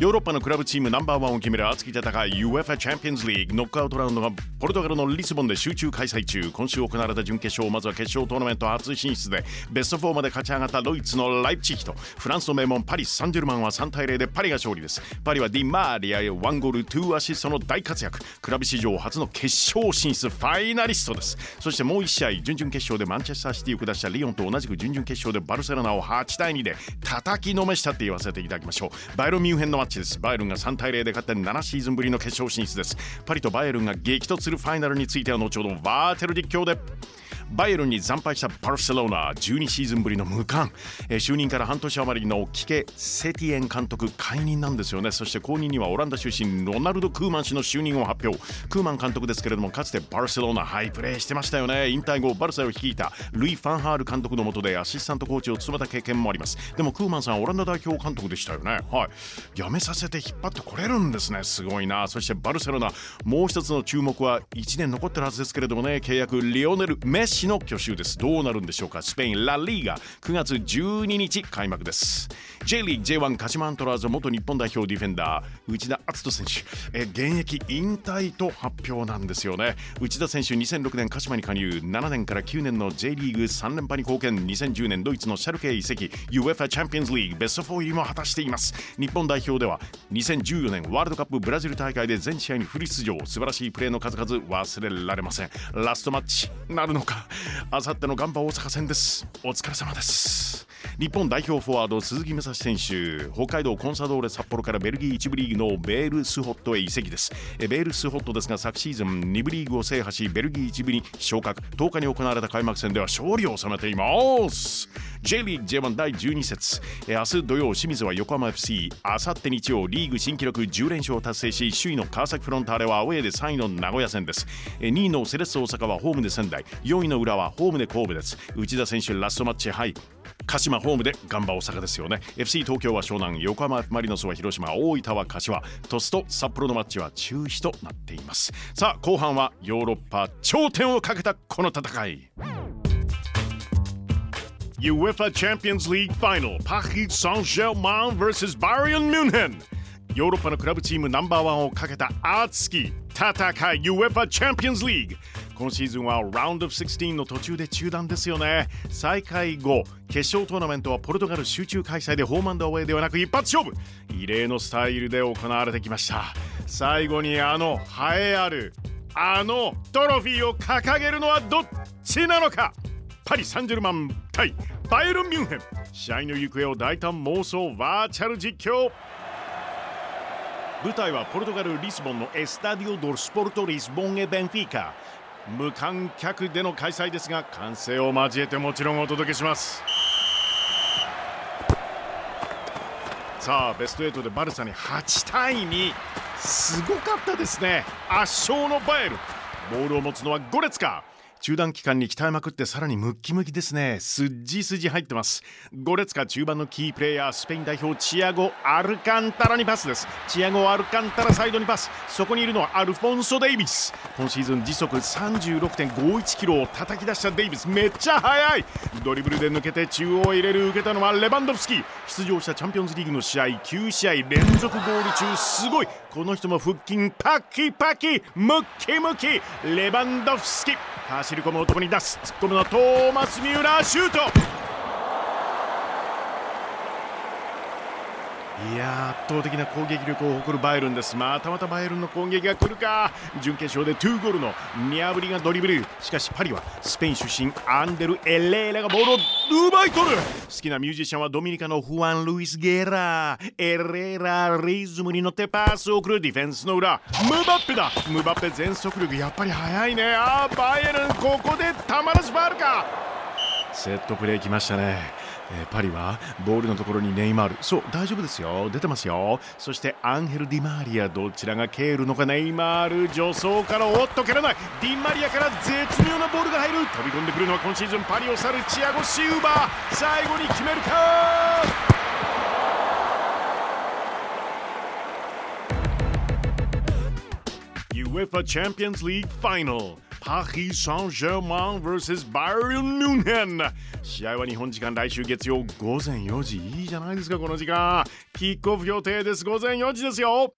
ヨーロッパのクラブチームナンバーワンを決める熱き戦い UFA チャンピオンズリーグノックアウトラウンドがポルトガルのリスボンで集中開催中。今週行われた準決勝まずは決勝トーナメント初進出でベスト4まで勝ち上がったドイツのライプチヒとフランスの名門パリ・サンジェルマンは3対0でパリが勝利です。パリはディマーリアへ1ゴール2アシストの大活躍。クラブ史上初の決勝進出ファイナリストです。そしてもう1試合準々決勝でマンチェスターシティを下したリオンと同じく準々決勝でバルセロナを8対2で叩きのめしたって言わせていただきましょう。バイロミュンヘンのマッチです。バイエルンが3対0で勝って7シーズンぶりの決勝進出です。パリとバイエルンが激突するファイナルについては後ほどバーテル実況で。バイエルンに惨敗したバルセロナ12シーズンぶりの無冠、えー、就任から半年余りのキケ・セティエン監督解任なんですよね。そして後任にはオランダ出身ロナルド・クーマン氏の就任を発表。クーマン監督ですけれどもかつてバルセロナハイプレーしてましたよね。引退後バルサを率いたルイ・ファンハール監督の下でアシスタントコーチを務めた経験もあります。でもクーマンさんオランダ代表監督でしたよね。はい。辞めさせて引っ張ってこれるんですね。すごいな。そしてバルセロナもう一つの注目は1年残ってるはずですけれどもね。契約リオネル・メッシ。の去就です。どうなるんでしょうか。スペインラ・リーガ9月12日開幕です。J リーグ J1 鹿島アントラーズ元日本代表ディフェンダー内田篤人選手。え現役引退と発表なんですよね。内田選手2006年鹿島に加入。7年から9年の J リーグ3連覇に貢献。2010年ドイツのシャルケ移籍。UFA チャンピオンズリーグベスト4入りも果たしています。日本代表では2014年ワールドカップブラジル大会で全試合にフリ出場。素晴らしいプレーの数々忘れられません。ラストマッチなるのか。あさってのガンバ大阪戦です。お疲れ様です。日本代表フォワード鈴木武蔵選手。北海道コンサドーレ札幌からベルギー1部リーグのベールスホットへ移籍です。ベールスホットですが昨シーズン2部リーグを制覇しベルギー1部に昇格。10日に行われた開幕戦では勝利を収めています。J リーグ J1 第12節。明日土曜清水は横浜 FC あさって日曜リーグ新記録10連勝を達成し首位の川崎フロンターレはアウェーで3位の名古屋戦です。2位のセレッソ大阪はホームで仙台。4位の浦和ホームで神戸です。内田選手ラストマッチはい。鹿島島ホームでガンバ大阪ですよね。FC 東京は湘南横浜マリノスは広島大分は柏。鳥栖と札幌のマッチは中止となっています。さあ後半はヨーロッパ頂点をかけたこの戦い。UEFA Champions League Final パリ・サンジェルマン vs バイオン・ミュンヘンヨーロッパのクラブチームナンバーワンをかけた熱き戦い UEFA チャンピオンズリーグ今シーズンはラウンド16の途中で中断ですよね。再開後決勝トーナメントはポルトガル集中開催でホームアンドアウェイではなく一発勝負。異例のスタイルで行われてきました。最後にあの栄えあるあのトロフィーを掲げるのはどっちなのか。パリ・サンジェルマン対バイエルン・ミュンヘン。試合の行方を大胆妄想バーチャル実況。舞台はポルトガル・リスボンのエスタディオ・ドル・スポルト・リスボン・エ・ベンフィーカ。無観客での開催ですが歓声を交えてもちろんお届けします。さあベスト8でバルサに8対2すごかったですね。圧勝のバエルボールを持つのはゴレツカ。中断期間に鍛えまくってさらにムッキムキですね。すっじすじ入ってます。ゴレツカ中盤のキープレーヤースペイン代表チアゴ・アルカンタラにパスです。チアゴ・アルカンタラサイドにパス。そこにいるのはアルフォンソ・デイビス。今シーズン時速36.51キロを叩き出したデイビス。めっちゃ速い。ドリブルで抜けて中央へ入れる受けたのはレバンドフスキ。出場したチャンピオンズリーグの試合9試合連続ゴール中すごい。この人も腹筋パキパキムッキムキ。レバンドフスキ。走り込む男に出す。突っ込むのはトーマス・ミューラーシュート。いや圧倒的な攻撃力を誇るバイエルンです。またまたバイエルンの攻撃が来るか。準決勝で2ゴールのニャブリがドリブル。しかしパリはスペイン出身アンデル・エレーラがボールを奪い取る。好きなミュージシャンはドミニカのフアン・ルイス・ゲラー。エレーラリズムに乗ってパスを送るディフェンスの裏。ムバッペだ。ムバッペ全速力。やっぱり速いね。あーバイエルンここでたまらずファールか。セットプレー来ましたね。えー、パリはボールのところにネイマール。そう大丈夫ですよ。出てますよ。そしてアンヘル・ディマーリアどちらが蹴るのかネイマール。助走からおっと蹴らない。ディマリアから絶妙なボールが入る。飛び込んでくるのは今シーズンパリを去るチアゴ・シウバ最後に決めるか！UEFA Champions League Final パリ・サンジェルマン vs バイエルン・ミュンヘン試合は日本時間来週月曜午前4時。いいじゃないですかこの時間。キックオフ予定です。午前4時ですよ。